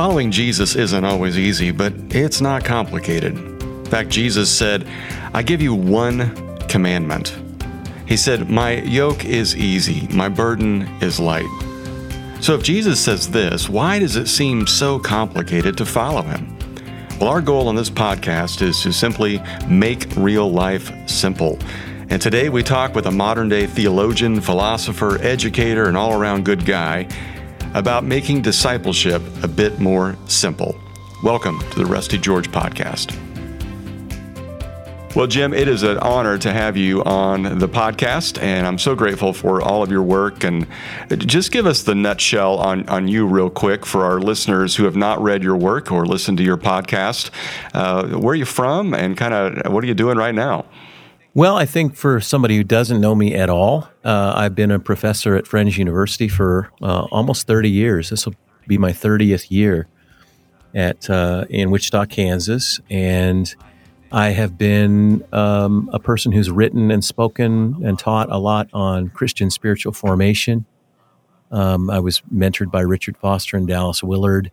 Following Jesus isn't always easy, but it's not complicated. In fact, Jesus said, I give you one commandment. He said, My yoke is easy, my burden is light. So if Jesus says this, why does it seem so complicated to follow him? Well, our goal on this podcast is to simply make real life simple. And today we talk with a modern day theologian, philosopher, educator, and all around good guy about making discipleship a bit more simple. Welcome to the Rusty George Podcast. Well, Jim, it is an honor to have you on the podcast, and I'm so grateful for all of your work. And just give us the nutshell on, on you, real quick, for our listeners who have not read your work or listened to your podcast. Uh, where are you from, and kind of what are you doing right now? Well, I think for somebody who doesn't know me at all, uh, I've been a professor at Friends University for uh, almost 30 years. This will be my 30th year at uh, in Wichita, Kansas, and I have been um, a person who's written and spoken and taught a lot on Christian spiritual formation. Um, I was mentored by Richard Foster and Dallas Willard,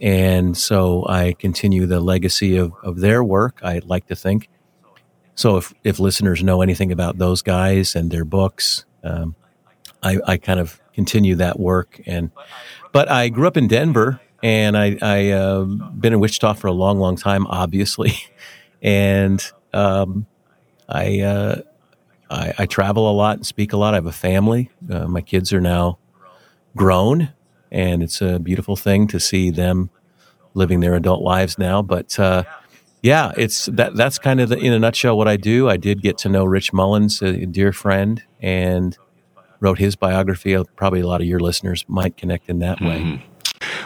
and so I continue the legacy of, of their work. I like to think. So if, if listeners know anything about those guys and their books, um, I, I, kind of continue that work. And but I grew up in Denver, and I I uh, been in Wichita for a long, long time, obviously, and um, I, uh, I, I travel a lot and speak a lot. I have a family. Uh, my kids are now grown, and it's a beautiful thing to see them living their adult lives now. But uh, yeah, it's that. That's kind of the, in a nutshell what I do. I did get to know Rich Mullins, a dear friend, and wrote his biography. Probably a lot of your listeners might connect in that way. Mm-hmm.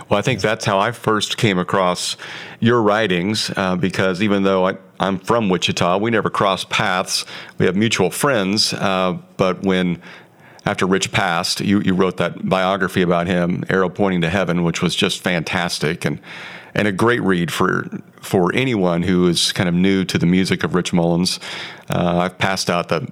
Well, I think that's how I first came across your writings uh, because even though I, am from Wichita, we never crossed paths. We have mutual friends, uh, but when after Rich passed, you, you wrote that biography about him, Arrow Pointing to Heaven, which was just fantastic and and a great read for for anyone who is kind of new to the music of Rich Mullins. Uh, I've passed out the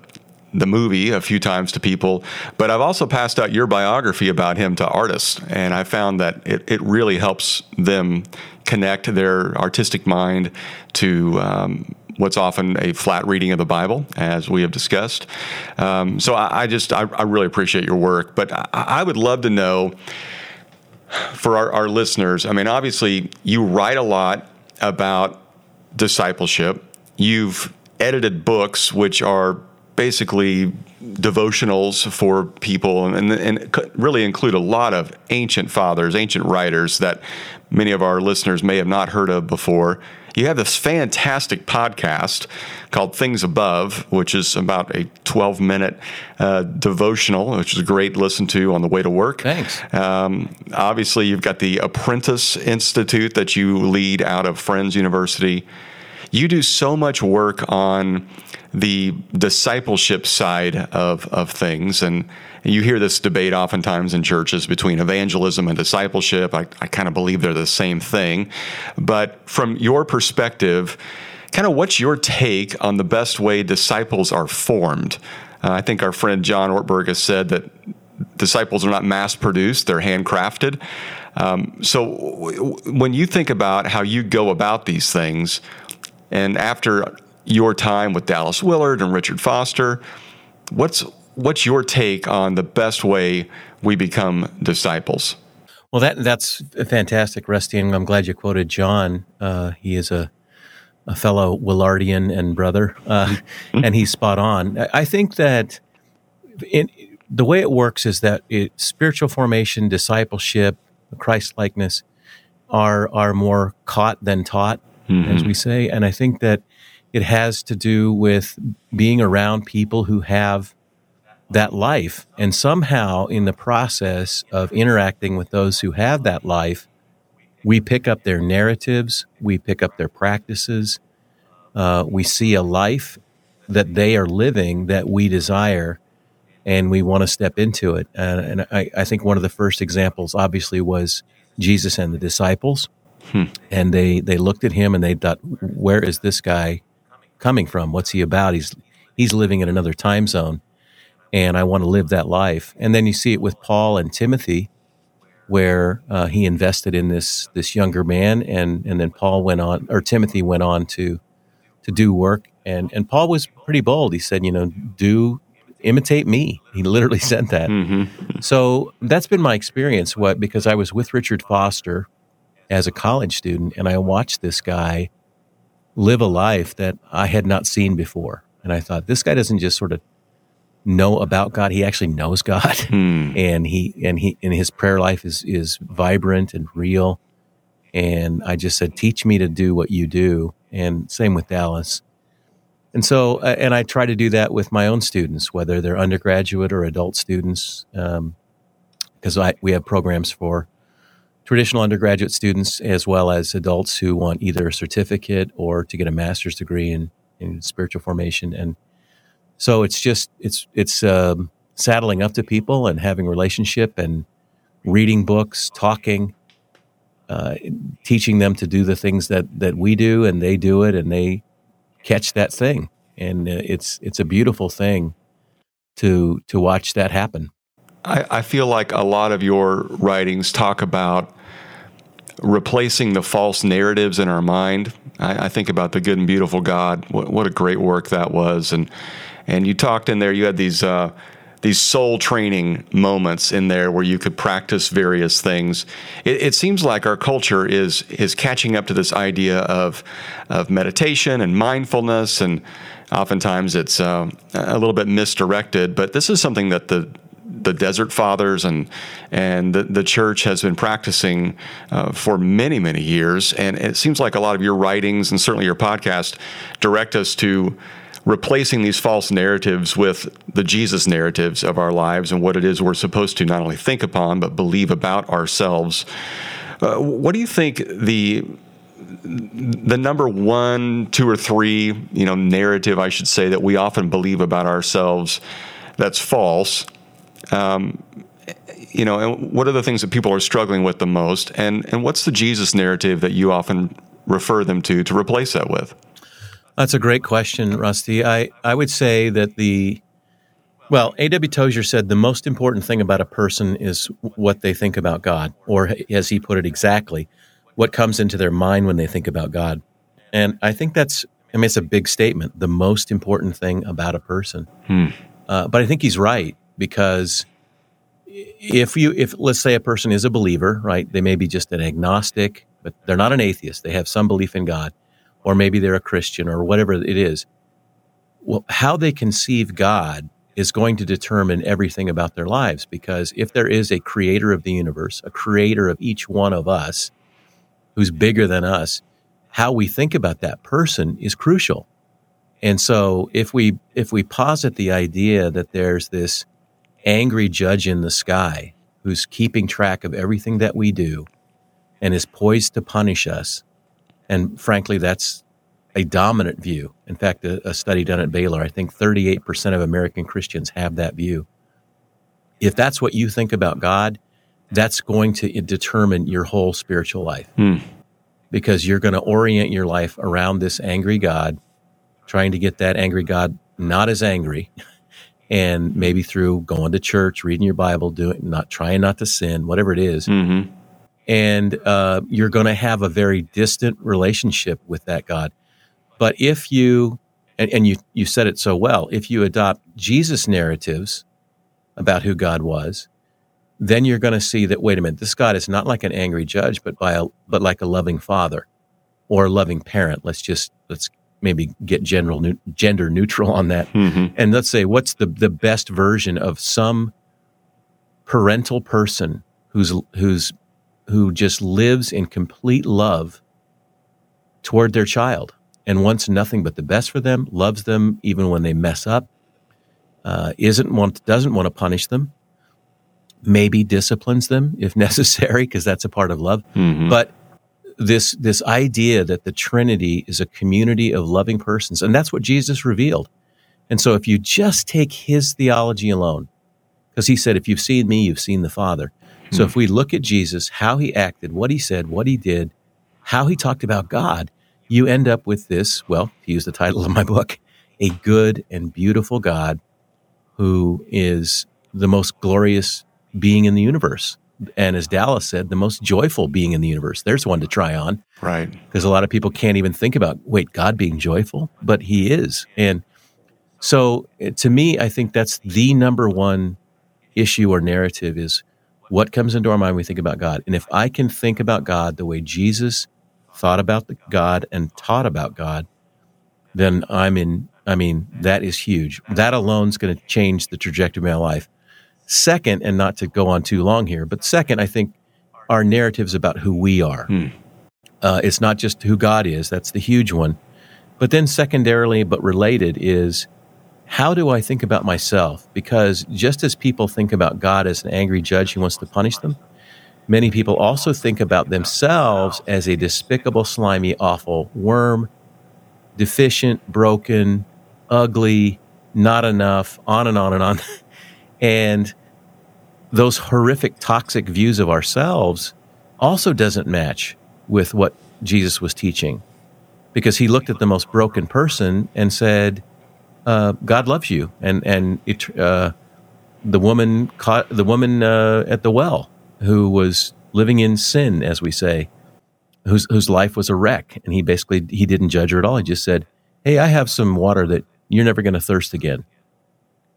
the movie a few times to people, but I've also passed out your biography about him to artists, and I found that it, it really helps them connect their artistic mind to um, what's often a flat reading of the Bible, as we have discussed. Um, so I, I just I, I, really appreciate your work, but I, I would love to know for our, our listeners. I mean, obviously, you write a lot about discipleship. You've edited books which are basically devotionals for people and, and, really include a lot of ancient fathers, ancient writers that many of our listeners may have not heard of before. You have this fantastic podcast called Things Above, which is about a 12 minute uh, devotional, which is great to listen to on the way to work. Thanks. Um, obviously, you've got the Apprentice Institute that you lead out of Friends University. You do so much work on the discipleship side of, of things. And you hear this debate oftentimes in churches between evangelism and discipleship. I, I kind of believe they're the same thing. But from your perspective, kind of what's your take on the best way disciples are formed? Uh, I think our friend John Ortberg has said that disciples are not mass produced, they're handcrafted. Um, so w- when you think about how you go about these things, and after your time with Dallas Willard and Richard Foster. What's what's your take on the best way we become disciples? Well, that that's fantastic, Rusty, and I'm glad you quoted John. Uh, he is a a fellow Willardian and brother, uh, mm-hmm. and he's spot on. I think that in, the way it works is that it, spiritual formation, discipleship, Christ likeness are are more caught than taught, mm-hmm. as we say, and I think that it has to do with being around people who have that life. And somehow, in the process of interacting with those who have that life, we pick up their narratives, we pick up their practices, uh, we see a life that they are living that we desire, and we want to step into it. Uh, and I, I, think one of the first examples, obviously, was Jesus and the disciples. Hmm. And they, they looked at him and they thought, where is this guy coming from? What's he about? He's he's living in another time zone, and I want to live that life. And then you see it with Paul and Timothy, where uh, he invested in this this younger man, and and then Paul went on, or Timothy went on to to do work, and and Paul was pretty bold. He said, you know, do imitate me. He literally said that. Mm-hmm. So that's been my experience. What because I was with Richard Foster as a college student, and I watched this guy live a life that I had not seen before, and I thought this guy doesn't just sort of know about God; he actually knows God, hmm. and he and he and his prayer life is is vibrant and real. And I just said, teach me to do what you do, and same with Dallas. And so, uh, and I try to do that with my own students, whether they're undergraduate or adult students, because um, we have programs for traditional undergraduate students as well as adults who want either a certificate or to get a master's degree in, in spiritual formation. And so it's just it's it's um, saddling up to people and having relationship and reading books, talking, uh, teaching them to do the things that that we do, and they do it, and they catch that thing, and uh, it's it's a beautiful thing to to watch that happen. I, I feel like a lot of your writings talk about replacing the false narratives in our mind. I, I think about the good and beautiful God. What, what, a great work that was, and and you talked in there. You had these. Uh, these soul training moments in there where you could practice various things. It, it, seems like our culture is is catching up to this idea of of meditation and mindfulness, and oftentimes it's uh, a little bit misdirected. But this is something that the the Desert Fathers and and the, the church has been practicing uh, for many many years, and it seems like a lot of your writings and certainly your podcast direct us to replacing these false narratives with the Jesus narratives of our lives and what it is we're supposed to not only think upon but believe about ourselves. Uh, what do you think the the number one, two, or three, you know, narrative I should say that we often believe about ourselves that's false? Um, you know, and what are the things that people are struggling with the most, and and what's the Jesus narrative that you often refer them to to replace that with? That's a great question, Rusty. I, I would say that the, well, A.W. Tozer said the most important thing about a person is what they think about God, or as he put it exactly, what comes into their mind when they think about God. And I think that's, I mean, it's a big statement, the most important thing about a person. Hmm. Uh, but I think he's right because if you, if let's say a person is a believer, right, they may be just an agnostic, but they're not an atheist, they have some belief in God or maybe they're a Christian or whatever it is. Well, how they conceive God is going to determine everything about their lives because if there is a creator of the universe, a creator of each one of us who's bigger than us, how we think about that person is crucial. And so if we if we posit the idea that there's this angry judge in the sky who's keeping track of everything that we do and is poised to punish us, and frankly, that's a dominant view. In fact, a, a study done at Baylor, I think 38% of American Christians have that view. If that's what you think about God, that's going to determine your whole spiritual life. Hmm. Because you're going to orient your life around this angry God, trying to get that angry God not as angry, and maybe through going to church, reading your Bible, doing not trying not to sin, whatever it is, mm-hmm and uh, you're going to have a very distant relationship with that God. But if you, and, and, you, you said it so well, if you adopt Jesus narratives about who God was, then you're going to see that, wait a minute, this God is not like an angry judge, but by a, but like a loving father or a loving parent. Let's just, let's maybe get general, gender neutral on that. Mm-hmm. And let's say, what's the, the best version of some parental person who's, who's who just lives in complete love toward their child and wants nothing but the best for them, loves them even when they mess up, uh, isn't want doesn't want to punish them, maybe disciplines them if necessary because that's a part of love. Mm-hmm. But this this idea that the Trinity is a community of loving persons, and that's what Jesus revealed. And so, if you just take his theology alone, because he said, "If you've seen me, you've seen the Father," So if we look at Jesus, how he acted, what he said, what he did, how he talked about God, you end up with this, well, to use the title of my book, a good and beautiful God who is the most glorious being in the universe and as Dallas said, the most joyful being in the universe. There's one to try on. Right. Because a lot of people can't even think about, wait, God being joyful, but he is. And so eh, to me, I think that's the number one issue or narrative is what comes into our mind when we think about God. And if I can think about God the way Jesus thought about the God and taught about God, then I'm in, I mean, that is huge. That alone is going to change the trajectory of my life. Second, and not to go on too long here, but second, I think our narratives about who we are. Hmm. Uh, it's not just who God is, that's the huge one. But then, secondarily, but related, is how do I think about myself? Because just as people think about God as an angry judge who wants to punish them, many people also think about themselves as a despicable, slimy, awful worm, deficient, broken, ugly, not enough, on and on and on. and those horrific, toxic views of ourselves also doesn't match with what Jesus was teaching. Because he looked at the most broken person and said, uh, God loves you. And, and it, uh, the woman caught the woman uh, at the well who was living in sin, as we say, whose whose life was a wreck, and he basically he didn't judge her at all. He just said, "Hey, I have some water that you're never going to thirst again."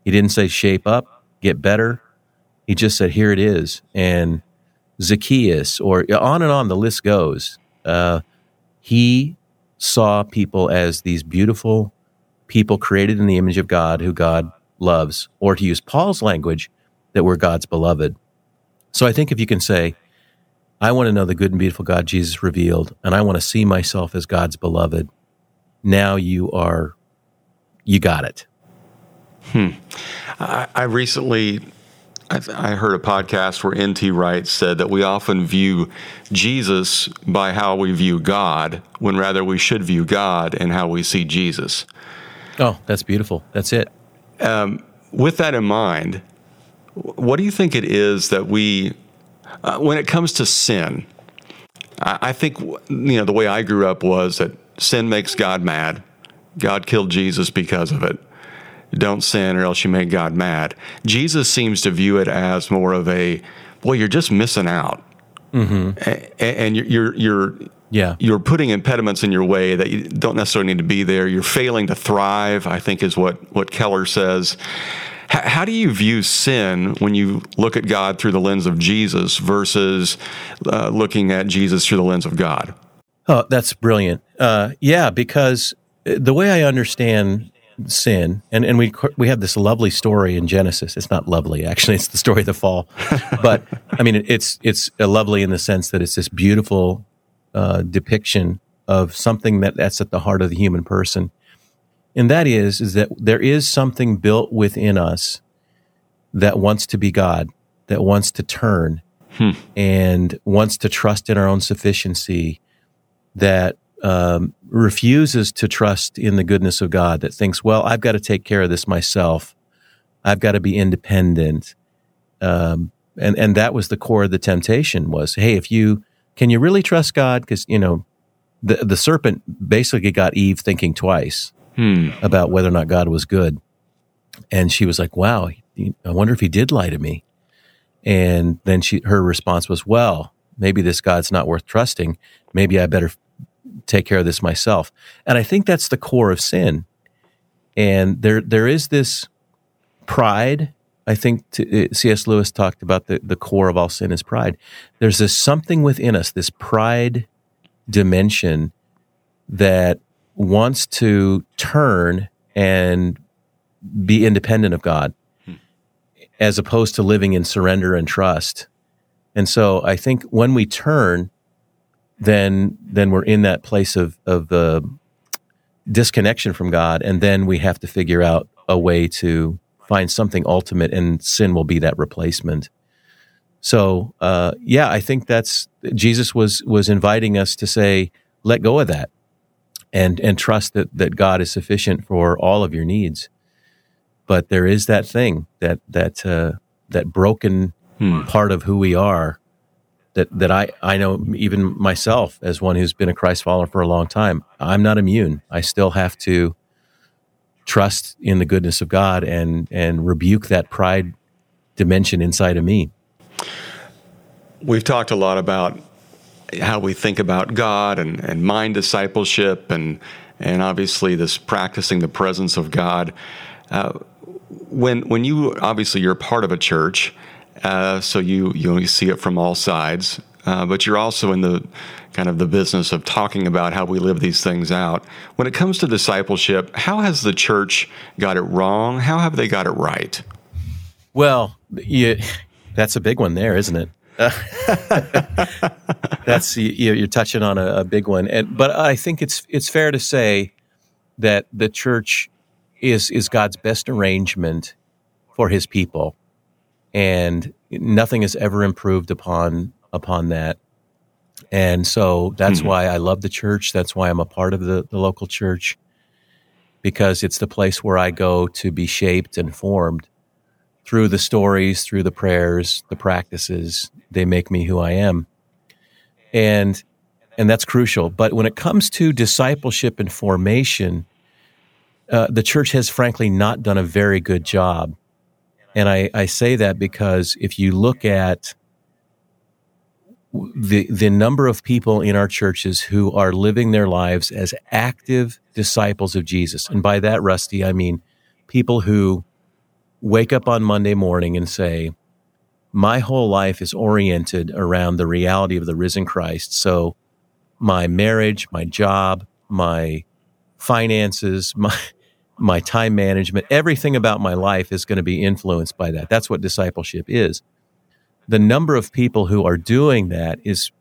He didn't say shape up, get better. He just said, "Here it is." And Zacchaeus, or on and on the list goes. Uh, he saw people as these beautiful people created in the image of God, who God loves, or to use Paul's language, that we're God's beloved. So I think if you can say, I want to know the good and beautiful God Jesus revealed, and I want to see myself as God's beloved. Now you are, you got it. Hmm. I, I recently, I, I, heard a podcast where N.T. Wright said that we often view Jesus by how we view God, when rather we should view God and how we see Jesus. Oh, that's beautiful. That's it. Um, with that in mind, what do you think it is that we uh, when it comes to sin, I, I think you know the way I grew up was that sin makes God mad. God killed Jesus because of it. Don't sin, or else you make God mad. Jesus seems to view it as more of a, boy, you're just missing out, mm-hmm. and you're, you're you're yeah you're putting impediments in your way that you don't necessarily need to be there. You're failing to thrive. I think is what what Keller says. How do you view sin when you look at God through the lens of Jesus versus uh, looking at Jesus through the lens of God? Oh, that's brilliant. Uh, yeah, because the way I understand sin, and, and we we have this lovely story in Genesis. It's not lovely, actually. It's the story of the fall, but I mean, it's it's lovely in the sense that it's this beautiful uh, depiction of something that that's at the heart of the human person and that is is that there is something built within us that wants to be God, that wants to turn hmm. and wants to trust in our own sufficiency, that um, refuses to trust in the goodness of God, that thinks, well, I've got to take care of this myself. I've got to be independent. Um, and, and that was the core of the temptation was, hey, if you, can you really trust God? Because, you know, the, the serpent basically got Eve thinking twice hmm. about whether or not God was good. And she was like, wow, I wonder if he did lie to me. And then she, her response was, well, maybe this God's not worth trusting. Maybe I better take care of this myself. And I think that's the core of sin. And there, there is this pride. I think to, uh, C.S. Lewis talked about the, the core of all sin is pride. There's this something within us, this pride dimension that wants to turn and be independent of God hmm. as opposed to living in surrender and trust. And so I think when we turn, then then we're in that place of of the disconnection from God, and then we have to figure out a way to find something ultimate, and sin will be that replacement. So uh, yeah, I think that's Jesus was was inviting us to say, let go of that and and trust that that God is sufficient for all of your needs. But there is that thing that that uh, that broken hmm. part of who we are that that I I know even myself as one who's been a Christ follower for a long time. I'm not immune. I still have to trust in the goodness of God and and rebuke that pride dimension inside of me. we've talked a lot about how we think about God and, and mind discipleship and and obviously this practicing the presence of God. Uh, when when you obviously you're part of a church, uh, so you you see it from all sides, uh, but you're also in the kind of the business of talking about how we live these things out. When it comes to discipleship, how has the church got it wrong? How have they got it right? Well, you, that's a big one there, isn't it? that's you, are touching on a, a big one, and but I think it's it's fair to say that the church is is God's best arrangement for His people, and nothing has ever improved upon upon that. And so that's mm-hmm. why I love the church. That's why I'm a part of the, the local church because it's the place where I go to be shaped and formed through the stories, through the prayers, the practices. They make me who I am. And and that's crucial. But when it comes to discipleship and formation, uh, the church has frankly not done a very good job. And I, I say that because if you look at the the number of people in our churches who are living their lives as active disciples of Jesus. And by that, Rusty, I mean people who wake up on Monday morning and say, My whole life is oriented around the reality of the risen Christ. So my marriage, my job, my finances, my my time management, everything about my life is going to be influenced by that. That's what discipleship is the number of people who are doing that is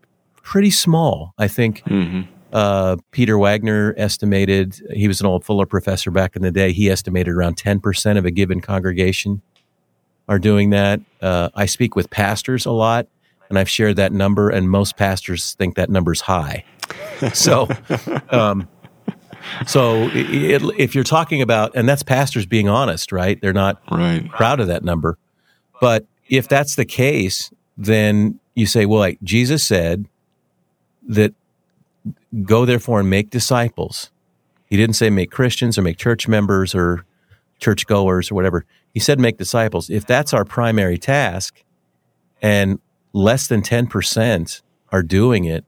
pretty small. I think mm-hmm. uh, Peter Wagner estimated, he was an old Fuller professor back in the day, he estimated around 10% of a given congregation are doing that. Uh, I speak with pastors a lot, and I've shared that number, and most pastors think that number's high. so, um, so it, if you're talking about, and that's pastors being honest, right? They're not right. proud of that number, but if that's the case, then you say, well, like Jesus said that go therefore and make disciples. He didn't say make Christians or make church members or church goers or whatever. He said make disciples. If that's our primary task and less than 10% are doing it,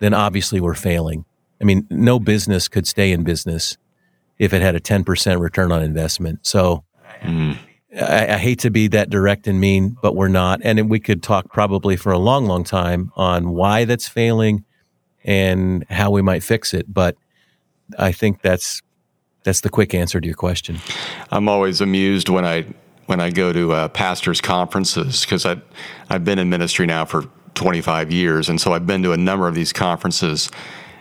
then obviously we're failing. I mean, no business could stay in business if it had a 10% return on investment. So, mm. I, I, hate to be that direct and mean, but we're not. And we could talk probably for a long, long time on why that's failing and how we might fix it. But I think that's that's the quick answer to your question. I'm always amused when I when I go to uh, pastors' conferences because I I've been in ministry now for 25 years, and so I've been to a number of these conferences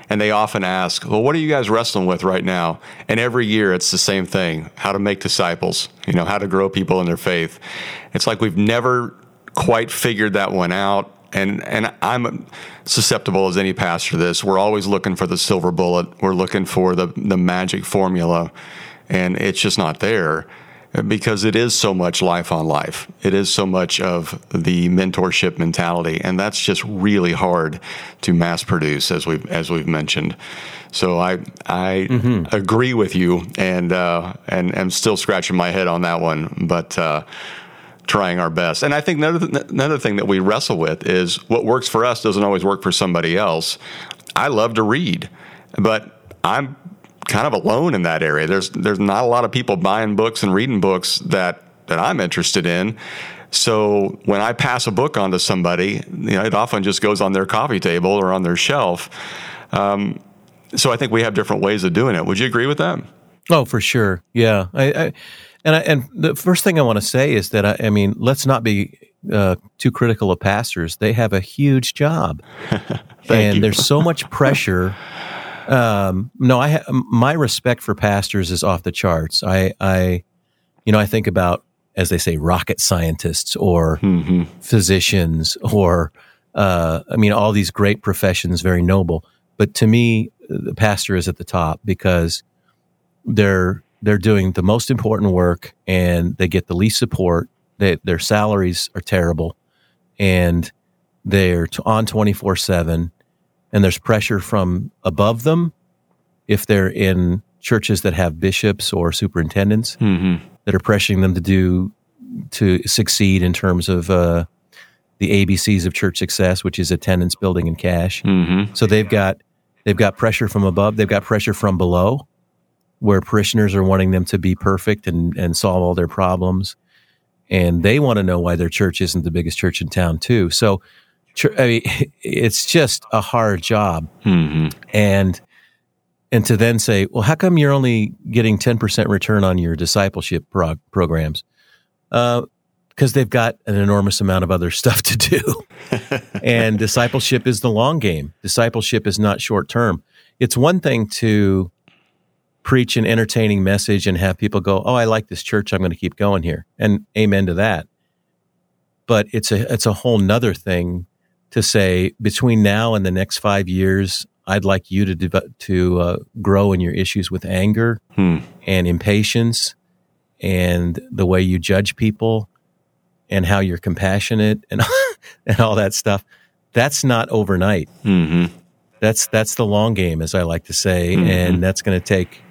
and they often ask, "Well, what are you guys wrestling with right now?" And every year it's the same thing: how to make disciples, you know, how to grow people in their faith. It's like we've never quite figured that one out. And and I'm susceptible as any pastor to this. We're always looking for the silver bullet. We're looking for the the magic formula, and it's just not there because it is so much life on life. It is so much of the mentorship mentality, and that's just really hard to mass produce, as we've as we've mentioned. So I I mm-hmm. agree with you, and uh, and am still scratching my head on that one, but. Uh, trying our best. And I think another, another thing that we wrestle with is what works for us doesn't always work for somebody else. I love to read, but I'm kind of alone in that area. There's there's not a lot of people buying books and reading books that that I'm interested in. So when I pass a book on to somebody, you know, it often just goes on their coffee table or on their shelf. Um, so I think we have different ways of doing it. Would you agree with that? Oh, for sure. Yeah. I, I and I, and the first thing I want to say is that I, I mean, let's not be uh, too critical of pastors. They have a huge job, and you. there's so much pressure um, no, I ha- my respect for pastors is off the charts. I, I, you know, I think about as they say, rocket scientists or mm-hmm. physicians or, uh, I mean, all these great professions, very noble. But to me, the pastor is at the top because they're they're doing the most important work and they get the least support. They, their salaries are terrible, and they're on twenty four seven and there's pressure from above them if they're in churches that have bishops or superintendents mm-hmm. that are pressuring them to do to succeed in terms of uh, the ABCs of church success, which is attendance, building, and cash. Mm-hmm. So they've got they've got pressure from above, they've got pressure from below, where parishioners are wanting them to be perfect and and solve all their problems, and they want to know why their church isn't the biggest church in town too. So, I mean, it's just a hard job, mm-hmm. and and to then say, well, how come you're only getting ten percent return on your discipleship prog- programs? Uh, because they've got an enormous amount of other stuff to do. and discipleship is the long game. Discipleship is not short term. It's one thing to preach an entertaining message and have people go, "Oh, I like this church. I'm going to keep going here." And amen to that. But it's a it's a whole nother thing to say between now and the next five years, I'd like you to to uh, grow in your issues with anger hmm. and impatience and the way you judge people and how you're compassionate and and all that stuff. That's not overnight. Mm-hmm. That's that's the long game, as I like to say, mm-hmm. and that's going to take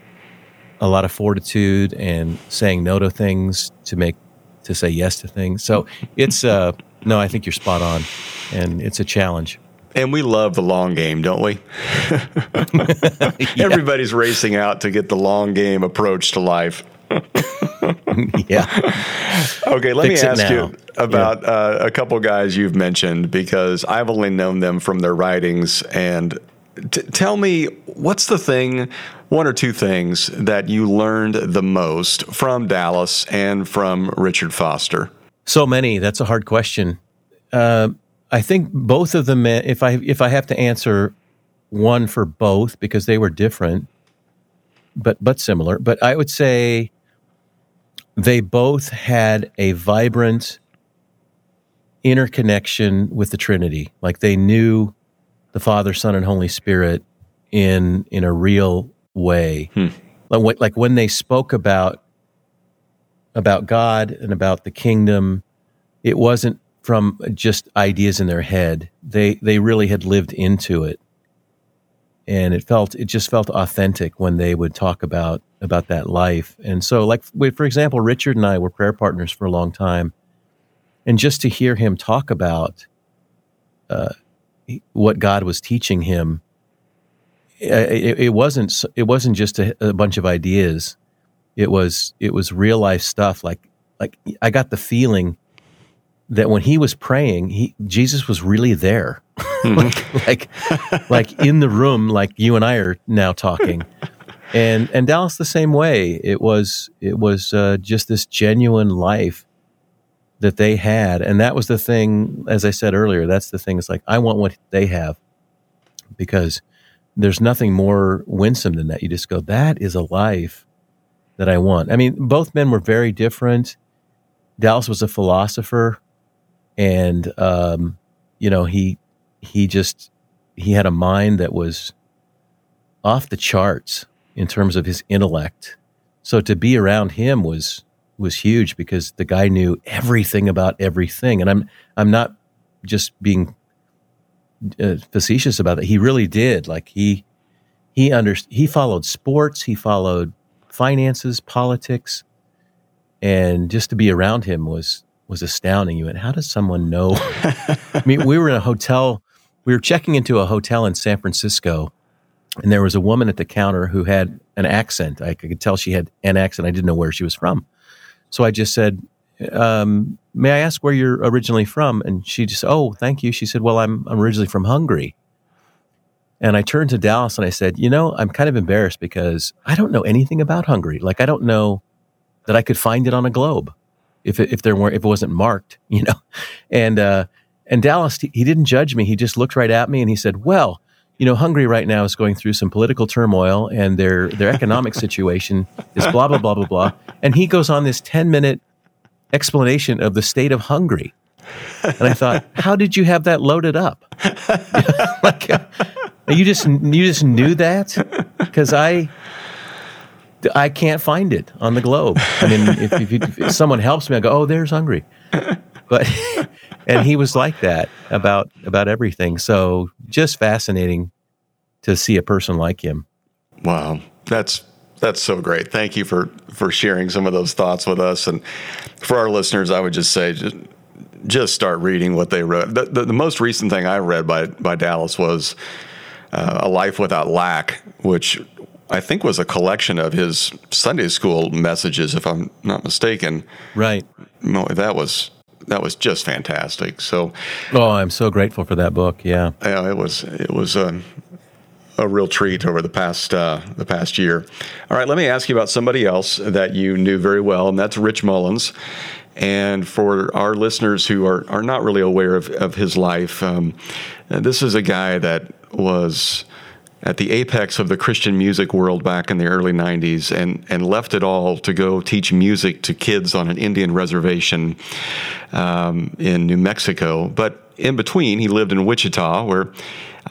a lot of fortitude and saying no to things to make to say yes to things. So it's uh no, I think you're spot on, and it's a challenge. And we love the long game, don't we? yeah. Everybody's racing out to get the long game approach to life. yeah. Okay, let Fix me ask you about yeah. uh, a couple guys you've mentioned because I've only known them from their writings. And t- tell me, what's the thing, one or two things that you learned the most from Dallas and from Richard Foster? So many. That's a hard question. Uh, I think both of them. If I if I have to answer one for both because they were different, but but similar. But I would say they both had a vibrant interconnection with the Trinity. Like they knew the Father, Son, and Holy Spirit in in a real way. Hmm. Like, like when they spoke about about God and about the kingdom, it wasn't from just ideas in their head. They they really had lived into it and it felt it just felt authentic when they would talk about about that life. And so, like for example, Richard and I were prayer partners for a long time, and just to hear him talk about uh, what God was teaching him, it, it, wasn't it wasn't just a, a bunch of ideas. It was it was real life stuff. Like like I got the feeling that when he was praying, he Jesus was really there like, like, like in the room, like you and I are now talking. And and Dallas the same way. It was it was uh, just this genuine life that they had, and that was the thing. As I said earlier, that's the thing. It's like I want what they have because there's nothing more winsome than that. You just go, that is a life that I want. I mean, both men were very different. Dallas was a philosopher, and um, you know he he just he had a mind that was off the charts in terms of his intellect. So to be around him was was huge because the guy knew everything about everything, and I'm I'm not just being uh, facetious about it. He really did. Like he he under he followed sports, he followed finances, politics, and just to be around him was was astounding. You went, how does someone know? I mean, we were in a hotel we were checking into a hotel in San Francisco, and there was a woman at the counter who had an accent. I could tell she had an accent. I didn't know where she was from. So I just said, um, May I ask where you're originally from? And she just, Oh, thank you. She said, Well, I'm, I'm originally from Hungary. And I turned to Dallas and I said, You know, I'm kind of embarrassed because I don't know anything about Hungary. Like, I don't know that I could find it on a globe if it, if there weren't if it wasn't marked, you know. And uh, and Dallas, he didn't judge me. He just looked right at me and he said, Well, you know, Hungary right now is going through some political turmoil and their, their economic situation is blah, blah, blah, blah, blah. And he goes on this 10 minute explanation of the state of Hungary. And I thought, how did you have that loaded up? like, you just you just knew that because I I can't find it on the globe. I mean, if, if, if, someone helps me, I go, oh, there's Hungary," But and he was like that about about everything. So just fascinating to see a person like him. Wow, that's that's so great. Thank you for for sharing some of those thoughts with us. And for our listeners, I would just say, just just start reading what they wrote. The, the, the most recent thing I read by by Dallas was uh, A Life Without Lack, which I think was a collection of his Sunday school messages, if I'm not mistaken. Right. No, that was that was just fantastic. So, oh, I'm so grateful for that book. Yeah, yeah, it was it was a, a real treat over the past uh, the past year. All right, let me ask you about somebody else that you knew very well, and that's Rich Mullins. And for our listeners who are, are not really aware of, of his life, um, this is a guy that was at the apex of the Christian music world back in the early 90s and, and left it all to go teach music to kids on an Indian reservation um, in New Mexico. But in between, he lived in Wichita, where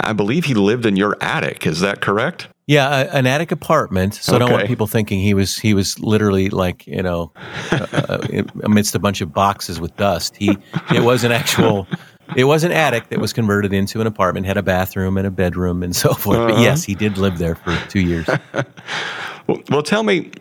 I believe he lived in your attic. Is that correct? Yeah, an attic apartment. So okay. I don't want people thinking he was he was literally like you know uh, uh amidst a bunch of boxes with dust. He it was an actual it was an attic that was converted into an apartment, had a bathroom and a bedroom and so forth. Uh-huh. But yes, he did live there for two years. well, well, tell me,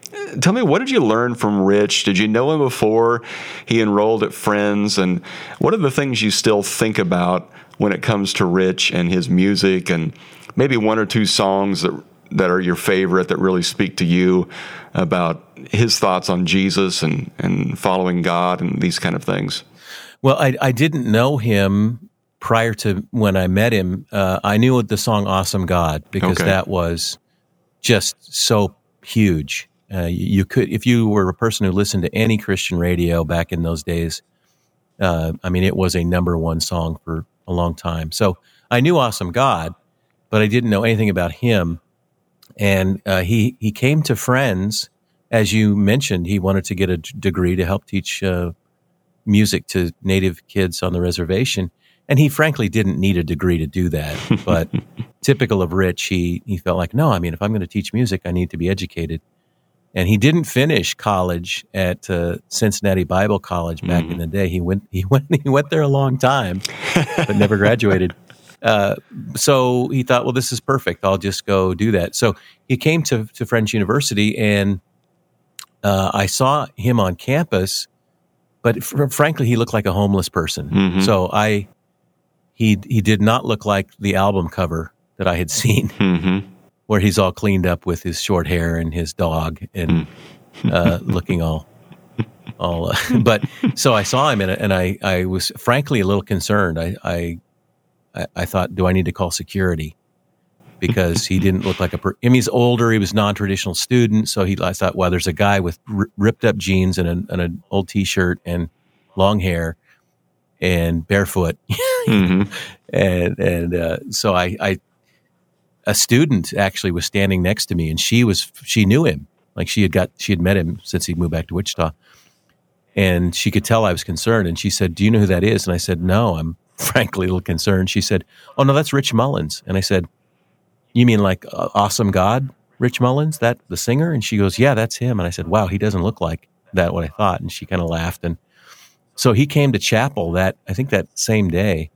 tell me, what did you learn from Rich? Did you know him before he enrolled at Friends? And what are the things you still think about when it comes to Rich and his music? And maybe one or two songs that that are your favorite that really speak to you about his thoughts on Jesus and, and following God and these kind of things. Well, I, I didn't know him prior to when I met him. Uh, I knew the song "Awesome God" because okay. that was just so huge. Uh, you, could, if you were a person who listened to any Christian radio back in those days, uh, I mean, it was a number one song for a long time. So I knew "Awesome God," but I didn't know anything about him. And uh, he he came to Friends, as you mentioned. He wanted to get a degree to help teach uh, music to native kids on the reservation. And he frankly didn't need a degree to do that. But typical of Rich, he, he felt like, no, I mean, if I'm going to teach music, I need to be educated. And he didn't finish college at uh, Cincinnati Bible College back mm. in the day. He went, he went, he went there a long time, but never graduated. Uh, so he thought, well, this is perfect. I'll just go do that. So he came to, to Friends University and uh, I saw him on campus but fr- frankly, he looked like a homeless person. Mm-hmm. So I, he he did not look like the album cover that I had seen, mm-hmm. where he's all cleaned up with his short hair and his dog and mm. uh, looking all all. Uh, but so I saw him and, and I I was frankly a little concerned. I I I thought, do I need to call security? Because he didn't look like a. Per- I mean, he's older. He was non-traditional student, so he. I thought, well, there's a guy with r- ripped up jeans and, a, and an old T-shirt and long hair and barefoot, mm-hmm. and and uh, so I, I, a student actually was standing next to me, and she was she knew him, like she had got she had met him since he moved back to Wichita, and she could tell I was concerned, and she said, "Do you know who that is?" And I said, "No, I'm." frankly a little concerned. She said, "Oh no, that's Rich Mullins." And I said, you mean like uh, Awesome God, Rich Mullins, that the singer? And she goes, Yeah, that's him. And I said, Wow, he doesn't look like that, what I thought. And she kind of laughed. And so he came to chapel that, I think that same day.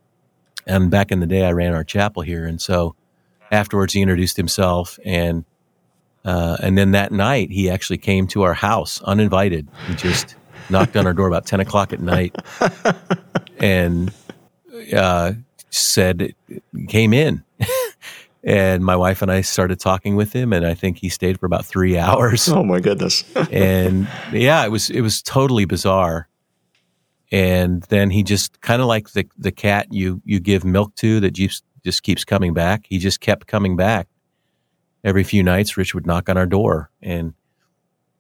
And back in the day, I ran our chapel here. And so afterwards, he introduced himself. And, uh, and then that night, he actually came to our house uninvited. He just knocked on our door about 10 o'clock at night and uh, said, came in. And my wife and I started talking with him, and I think he stayed for about three hours. Oh my goodness! and yeah, it was it was totally bizarre. And then he just kind of like the the cat you you give milk to that just just keeps coming back. He just kept coming back. Every few nights, Rich would knock on our door, and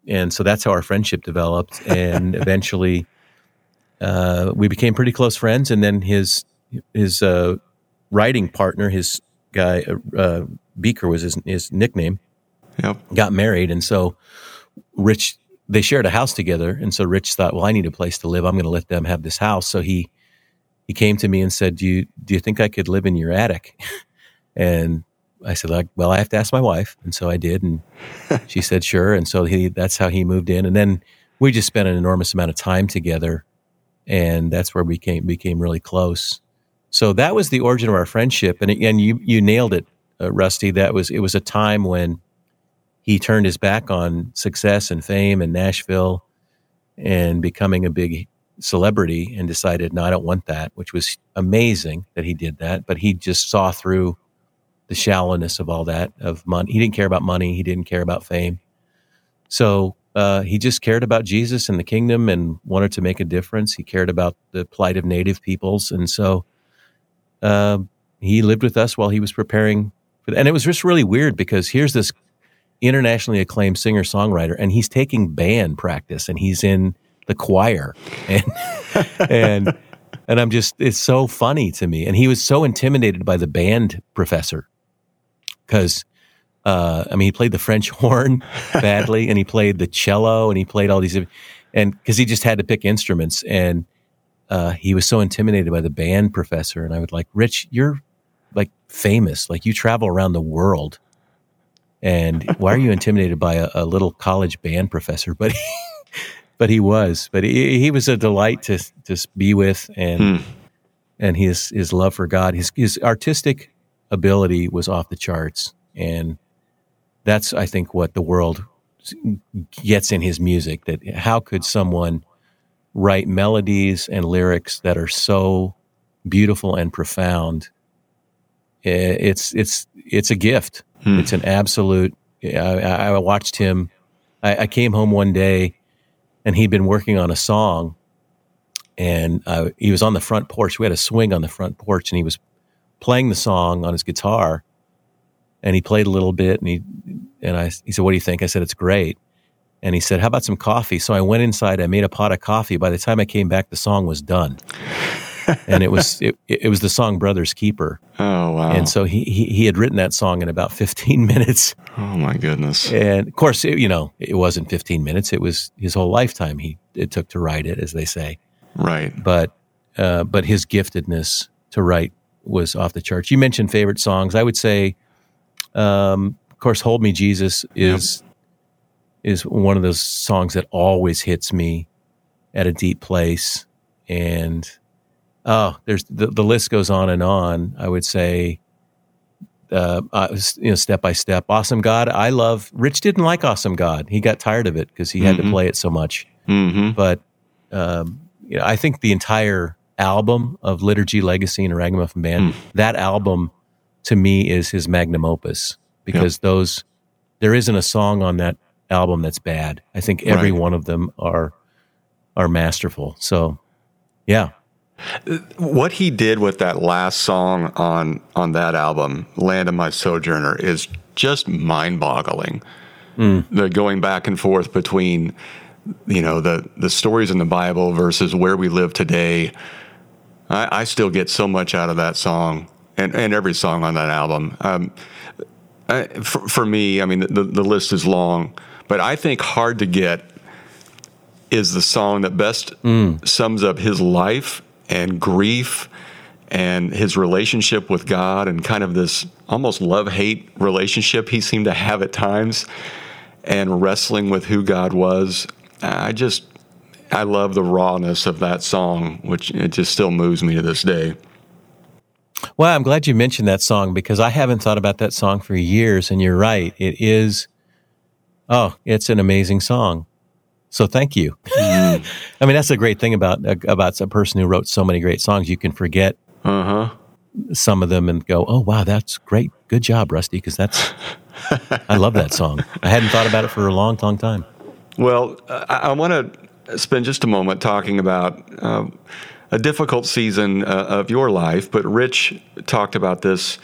and so that's how our friendship developed. And eventually, uh, we became pretty close friends. And then his his uh, writing partner, his guy, uh, uh, Beaker was his, his nickname, yep. got married. And so Rich, they shared a house together. And so Rich thought, well, I need a place to live. I'm going to let them have this house. So he, he came to me and said, do you, do you think I could live in your attic? and I said, like, well, I have to ask my wife. And so I did. And she said, sure. And so he, that's how he moved in. And then we just spent an enormous amount of time together. And that's where we came, became really close. So that was the origin of our friendship. And again, you, you nailed it, uh, Rusty. That was, it was a time when he turned his back on success and fame in Nashville and becoming a big celebrity and decided, no, I don't want that, which was amazing that he did that. But he just saw through the shallowness of all that of money. He didn't care about money. He didn't care about fame. So uh, he just cared about Jesus and the kingdom and wanted to make a difference. He cared about the plight of native peoples. And so uh, he lived with us while he was preparing for And it was just really weird because here's this internationally acclaimed singer songwriter and he's taking band practice and he's in the choir. And, and, and I'm just, it's so funny to me. And he was so intimidated by the band professor because uh, I mean, he played the French horn badly, and he played the cello, and he played all these, and because he just had to pick instruments, and uh, he was so intimidated by the band professor. And I would like, Rich, you're like famous, like you travel around the world, and why are you intimidated by a, a little college band professor? But he, but he was, but he, he was a delight to to be with, and hmm. and his his love for God, his his artistic ability was off the charts, and that's I think what the world gets in his music. That how could someone write melodies and lyrics that are so beautiful and profound? It's it's it's a gift. Hmm. It's an absolute. I, I watched him. I, I, came home one day, and he'd been working on a song, and uh, he was on the front porch. We had a swing on the front porch, and he was playing the song on his guitar and he played a little bit and he and I he said, "What do you think?" I said, "It's great." And he said, "How about some coffee?" So I went inside. I made a pot of coffee. By the time I came back, the song was done, and it was it, it was the song "Brother's Keeper." Oh wow! And so he, he he had written that song in about fifteen minutes. Oh my goodness! And of course, it, you know, it wasn't fifteen minutes. It was his whole lifetime. He it took to write it, as they say. Right. But uh, but his giftedness to write was off the charts. You mentioned favorite songs. I would say um, of course, "Hold Me, Jesus" is yep. Is one of those songs that always hits me at a deep place, and oh, there's the, the list goes on and on. I would say, uh, uh, you know, step by step, "Awesome God." I love. Rich didn't like "Awesome God." He got tired of it because he had mm-hmm. to play it so much. Mm-hmm. But um, you know, I think the entire album of Liturgy, Legacy, and Ragamuffin Band, mm. that album to me is his magnum opus because yep. those there isn't a song on that album that's bad. I think every right. one of them are are masterful. So, yeah. What he did with that last song on on that album, "Land of My Sojourner," is just mind-boggling. Mm. The going back and forth between, you know, the the stories in the Bible versus where we live today. I, I still get so much out of that song and, and every song on that album. Um, I, for, for, me, I mean, the, the list is long, but I think Hard to Get is the song that best mm. sums up his life and grief and his relationship with God and kind of this almost love hate relationship he seemed to have at times and wrestling with who God was. I just, I love the rawness of that song, which it just still moves me to this day. Well, I'm glad you mentioned that song because I haven't thought about that song for years. And you're right. It is, oh, it's an amazing song. So thank you. Mm. I mean, that's a great thing about, about a person who wrote so many great songs. You can forget uh-huh. some of them and go, oh, wow, that's great. Good job, Rusty. Because that's, I love that song. I hadn't thought about it for a long, long time. Well, I, I want to spend just a moment talking about. Uh, a difficult season uh, of your life, but Rich talked about this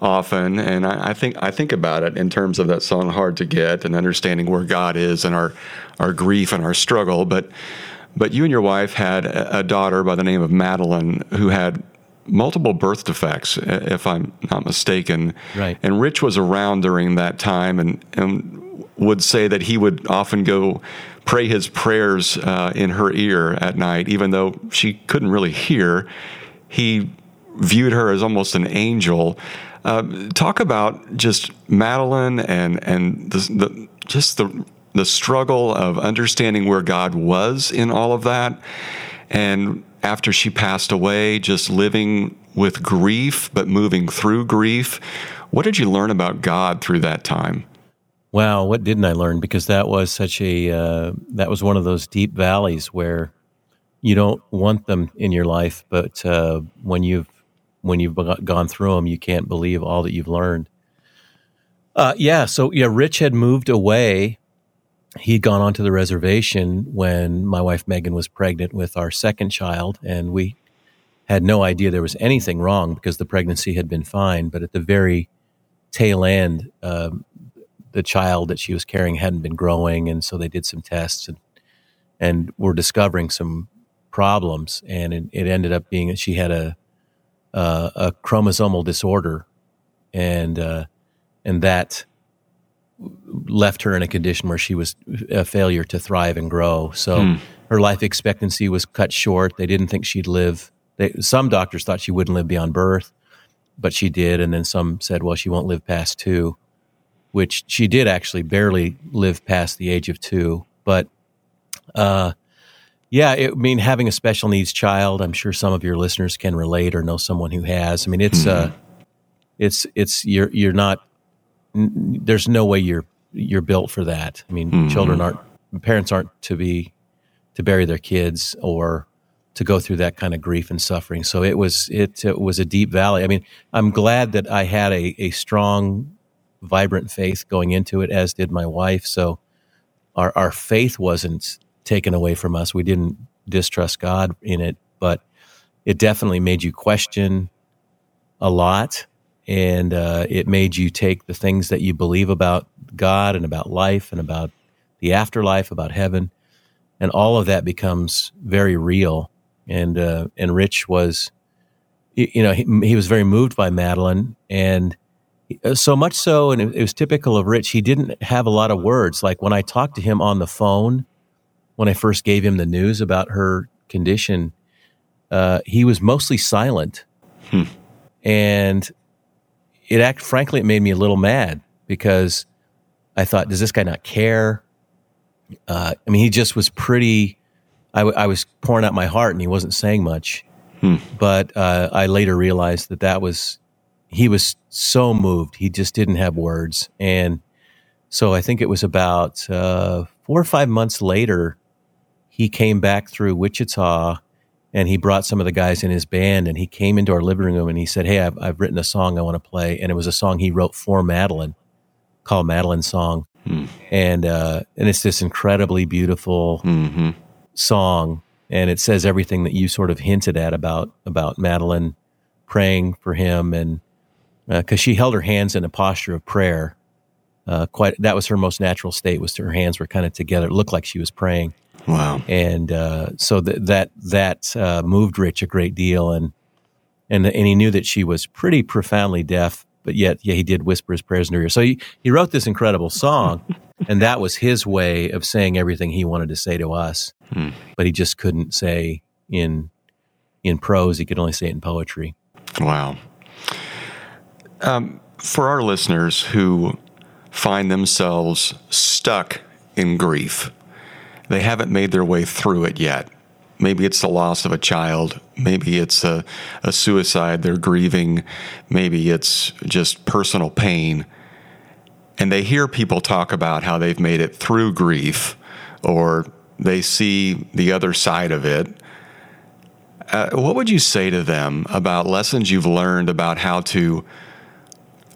often, and I, I, think I think about it in terms of that song "Hard to Get" and understanding where God is and our our grief and our struggle. But but you and your wife had a, daughter by the name of Madeline who had multiple birth defects, if I'm not mistaken. Right. And Rich was around during that time, and and would say that he would often go pray his prayers uh, in her ear at night, even though she couldn't really hear. He viewed her as almost an angel. Uh, talk about just Madeline and and the, the, just the the struggle of understanding where God was in all of that, and after she passed away, just living with grief but moving through grief. What did you learn about God through that time? Wow, what didn't I learn? Because that was such a uh, that was one of those deep valleys where you don't want them in your life, but uh, when you've when you've gone through them, you can't believe all that you've learned. Uh, yeah, so yeah, Rich had moved away. He'd gone onto the reservation when my wife Megan was pregnant with our second child, and we had no idea there was anything wrong because the pregnancy had been fine. But at the very tail end, um, the child that she was carrying hadn't been growing, and so they did some tests and and were discovering some problems, and it, it ended up being that she had a uh, a chromosomal disorder, and uh, and that left her in a condition where she was a failure to thrive and grow. So hmm. her life expectancy was cut short. They didn't think she'd live. They, some doctors thought she wouldn't live beyond birth, but she did. And then some said, well, she won't live past two, which she did actually barely live past the age of two. But uh, yeah, it, I mean, having a special needs child, I'm sure some of your listeners can relate or know someone who has. I mean, it's uh, mm-hmm. uh, it's it's you're you're not. N- there's no way you're you're built for that. I mean, mm-hmm. children aren't parents aren't to be to bury their kids or to go through that kind of grief and suffering. So it was it, it was a deep valley. I mean, I'm glad that I had a, a strong, vibrant faith going into it, as did my wife. So our our faith wasn't taken away from us. We didn't distrust God in it, but it definitely made you question a lot. And uh, it made you take the things that you believe about God and about life and about the afterlife, about heaven, and all of that becomes very real. And uh, and Rich was, you know, he, he was very moved by Madeline, and uh, so much so, and it, it was typical of Rich. He didn't have a lot of words. Like when I talked to him on the phone, when I first gave him the news about her condition, uh, he was mostly silent, hmm. and it act frankly it made me a little mad because I thought, does this guy not care? Uh, I mean, he just was pretty. I, w- I was pouring out my heart, and he wasn't saying much. Hmm. But uh, I later realized that that was he was so moved, he just didn't have words, and so I think it was about uh, four or five months later he came back through Wichita and he brought some of the guys in his band and he came into our living room and he said, Hey, I've, I've written a song I want to play. And it was a song he wrote for Madeline called Madeline Song. Hmm. And, uh, and it's this incredibly beautiful mm-hmm. song. And it says everything that you sort of hinted at about, about Madeline praying for him. And, uh, cause she held her hands in a posture of prayer. Uh, quite, that was her most natural state was her hands were kind of together. It looked like she was praying Wow! And uh, so th- that that uh, moved Rich a great deal, and and and he knew that she was pretty profoundly deaf, but yet yeah, he did whisper his prayers in her ear. So he he wrote this incredible song, and that was his way of saying everything he wanted to say to us, hmm. but he just couldn't say in in prose. He could only say it in poetry. Wow. Um, for our listeners who find themselves stuck in grief, they haven't made their way through it yet. Maybe it's the loss of a child. Maybe it's a, a suicide they're grieving. Maybe it's just personal pain. And they hear people talk about how they've made it through grief or they see the other side of it. Uh, what would you say to them about lessons you've learned about how to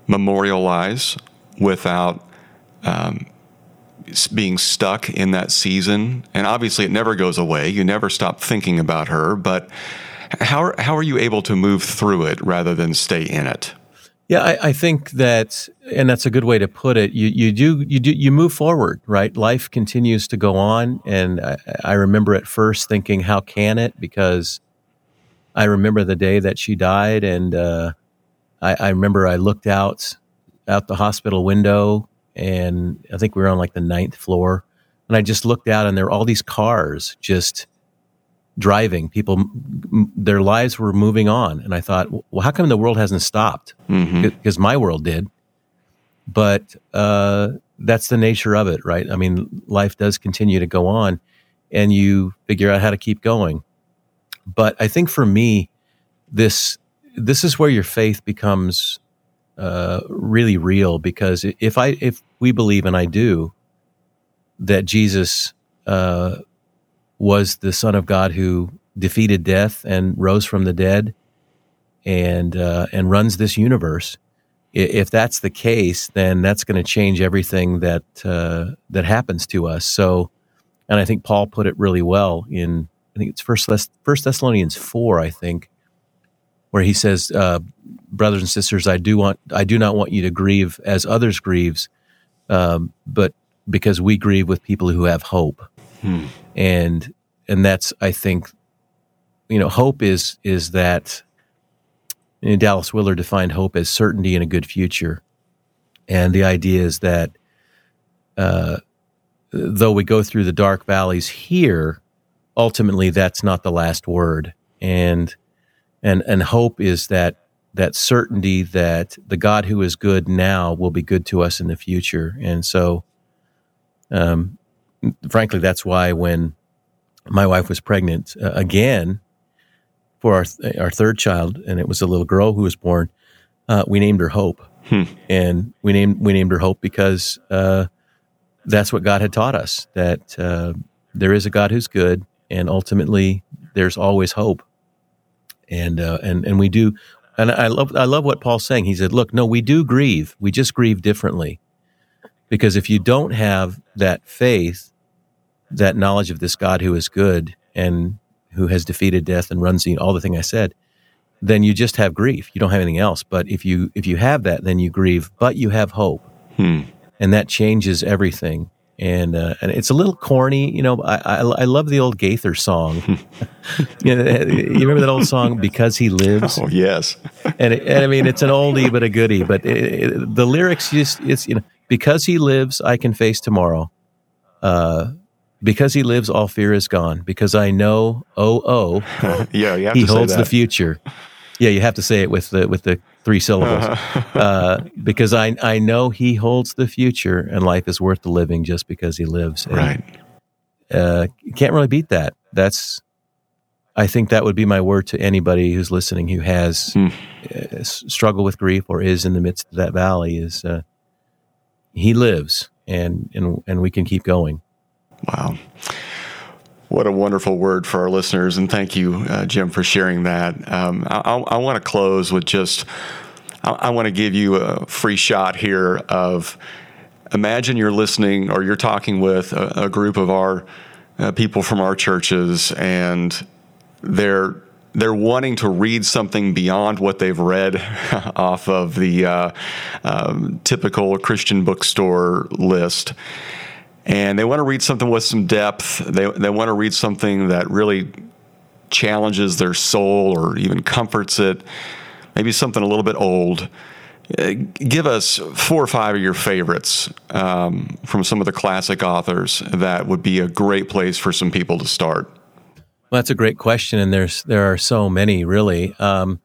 memorialize without um, being stuck in that season, and obviously it never goes away. You never stop thinking about her, but how how are you able to move through it rather than stay in it? Yeah, I, I, think that, and that's a good way to put it. You you do you do you move forward, right? Life continues to go on, and I, I remember at first thinking, "How can it?" Because I remember the day that she died, and uh, I, I remember I looked out out the hospital window and I think we were on like the ninth floor. And I just looked out, and there were all these cars just driving. People, m- their lives were moving on, and I thought, well, how come the world hasn't stopped? Mm-hmm. Because my world did. But uh, that's the nature of it, right? I mean, life does continue to go on, and you figure out how to keep going. But I think for me, this this is where your faith becomes uh, really real because if I if we believe and I do that Jesus uh, was the Son of God who defeated death and rose from the dead, and uh, and runs this universe. If that's the case, then that's going to change everything that uh, that happens to us. So, and I think Paul put it really well in I think it's First First Thessalonians four, I think, where he says, uh, "Brothers and sisters, I do want I do not want you to grieve as others grieves, um, but because we grieve with people who have hope." Hmm. And and that's I think, you know, hope is is that and Dallas Willard defined hope as certainty in a good future. And the idea is that uh, though we go through the dark valleys here, ultimately that's not the last word. And and and hope is that that certainty that the God who is good now will be good to us in the future. And so, um, frankly, that's why when my wife was pregnant uh, again, for our our third child, and it was a little girl who was born. Uh, we named her Hope, hmm. and we named we named her Hope because uh, that's what God had taught us that uh, there is a God who's good, and ultimately there's always hope. And uh, and and we do, and I love I love what Paul's saying. He said, "Look, no, we do grieve. We just grieve differently, because if you don't have that faith, that knowledge of this God who is good, and who has defeated death and runs the, all the thing I said, then you just have grief. You don't have anything else. But if you if you have that, then you grieve, but you have hope, hmm. and that changes everything. And uh, and it's a little corny, you know. I, I, I love the old Gaither song. you, know, you remember that old song "Because He Lives"? Oh yes. and, it, and I mean, it's an oldie but a goodie. But it, it, the lyrics just it's you know because He lives, I can face tomorrow. Uh, because he lives, all fear is gone. Because I know, oh, oh, yeah, he holds the future. Yeah, you have to say it with the with the three syllables. Uh-huh. uh, because I I know he holds the future, and life is worth the living just because he lives. And, right. Uh, can't really beat that. That's. I think that would be my word to anybody who's listening who has hmm. uh, struggle with grief or is in the midst of that valley. Is uh, he lives, and and and we can keep going. Wow. What a wonderful word for our listeners. And thank you, uh, Jim, for sharing that. Um, I, I want to close with just, I, I want to give you a free shot here of imagine you're listening or you're talking with a, a group of our uh, people from our churches and they're they're wanting to read something beyond what they've read off of the uh, um, typical Christian bookstore list and they want to read something with some depth. They, they want to read something that really challenges their soul or even comforts it, maybe something a little bit old. Uh, give us four or five of your favorites um, from some of the classic authors that would be a great place for some people to start. Well, that's a great question, and there's there are so many really. Um,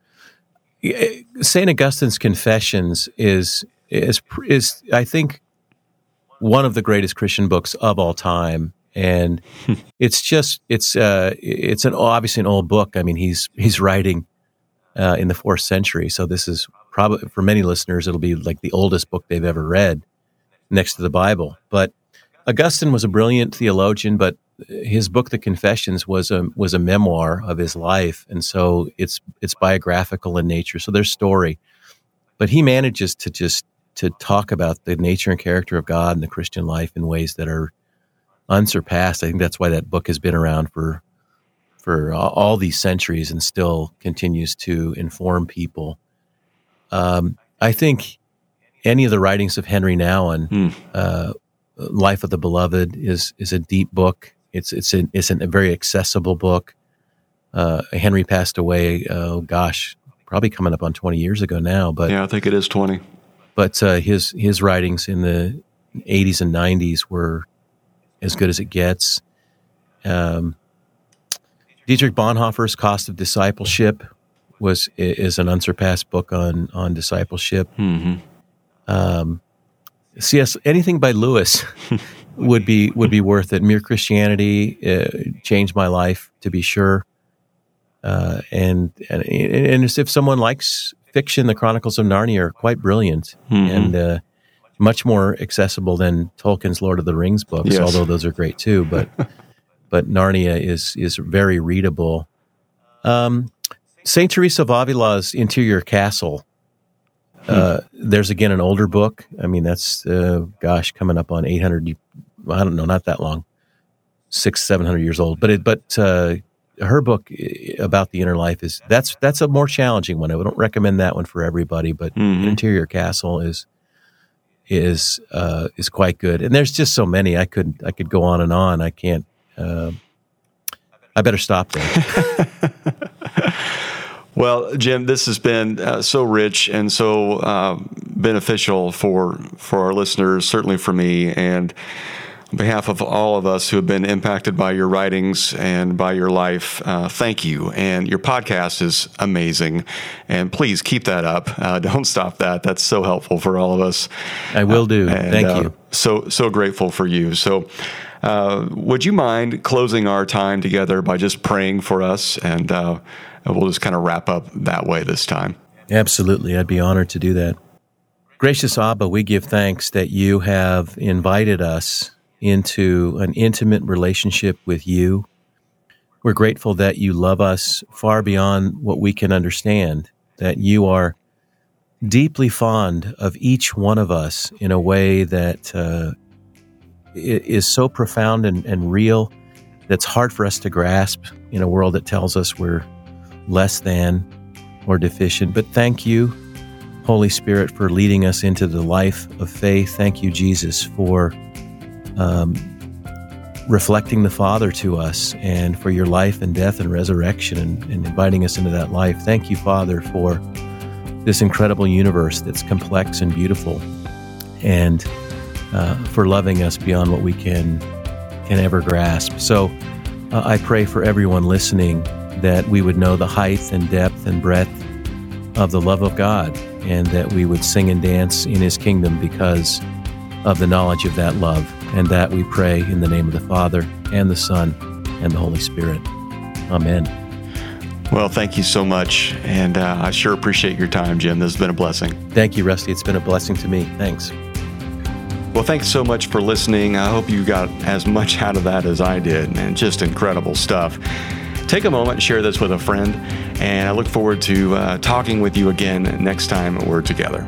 Saint Augustine's Confessions is is is I think one of the greatest Christian books of all time. And it's just it's uh, it's an obviously an old book. I mean, he's he's writing uh, in the fourth century, so this is probably for many listeners it'll be like the oldest book they've ever read, next to the Bible. But Augustine was a brilliant theologian, but his book, The Confessions, was a was a memoir of his life, and so it's it's biographical in nature. So there's story, but he manages to just to talk about the nature and character of God and the Christian life in ways that are unsurpassed. I think that's why that book has been around for for all these centuries and still continues to inform people. Um, I think any of the writings of Henri Nouwen, hmm. uh, Life of the Beloved, is is a deep book. It's it's a, it's a very accessible book. Uh, Henri passed away. Oh gosh, probably coming up on twenty years ago now. But yeah, I think it is twenty but uh, his his writings in the 80s and 90s were as good as it gets. Um, Dietrich Bonhoeffer's Cost of Discipleship was is an unsurpassed book on on discipleship. Mm-hmm. Um, C.S. anything by Lewis would be would be worth it. Mere Christianity uh, changed my life to be sure. Uh, and, and and if someone likes fiction, the Chronicles of Narnia are quite brilliant mm-hmm. and uh, much more accessible than Tolkien's Lord of the Rings books, yes. although those are great too. But but Narnia is is very readable. Um, Saint Teresa of Avila's Interior Castle. Uh, there's again an older book. I mean, that's uh, gosh, coming up on 800. I don't know, not that long, six, seven hundred years old. But it, but uh, her book eh, about the inner life is that's that's a more challenging one. I don't recommend that one for everybody, but Mhm. Interior Castle is is uh, is quite good. And there's just so many. I could I could go on and on. I can't. Uh, I better stop there. Well, Jim, this has been uh, so rich and so uh, beneficial for for our listeners, certainly for me, and on behalf of all of us who have been impacted by your writings and by your life, uh, thank you. And your podcast is amazing, and please keep that up. Uh, don't stop that. That's so helpful for all of us. I will do. And, Thank uh, you. So so grateful for you. So. Uh, would you mind closing our time together by just praying for us, and uh, we'll just kind of wrap up that way this time. Absolutely. I'd be honored to do that. Gracious Abba, we give thanks that you have invited us into an intimate relationship with you. We're grateful that you love us far beyond what we can understand, that you are deeply fond of each one of us in a way that uh, is so profound and, and real that's hard for us to grasp in a world that tells us we're less than or deficient. But thank you, Holy Spirit, for leading us into the life of faith. Thank you, Jesus, for um, reflecting the Father to us and for your life and death and resurrection and, and inviting us into that life. Thank you, Father, for this incredible universe that's complex and beautiful and uh, for loving us beyond what we can can ever grasp. So uh, I pray for everyone listening that we would know the height and depth and breadth of the love of God and that we would sing and dance in his kingdom because of the knowledge of that love. And that we pray in the name of the Father and the Son and the Holy Spirit. Amen. Well, thank you so much, and uh, I sure appreciate your time, Jim. This has been a blessing. Thank you, Rusty. It's been a blessing to me. Thanks. Well, thanks so much for listening. I hope you got as much out of that as I did, and just incredible stuff. Take a moment and share this with a friend, and I look forward to uh, talking with you again next time we're together.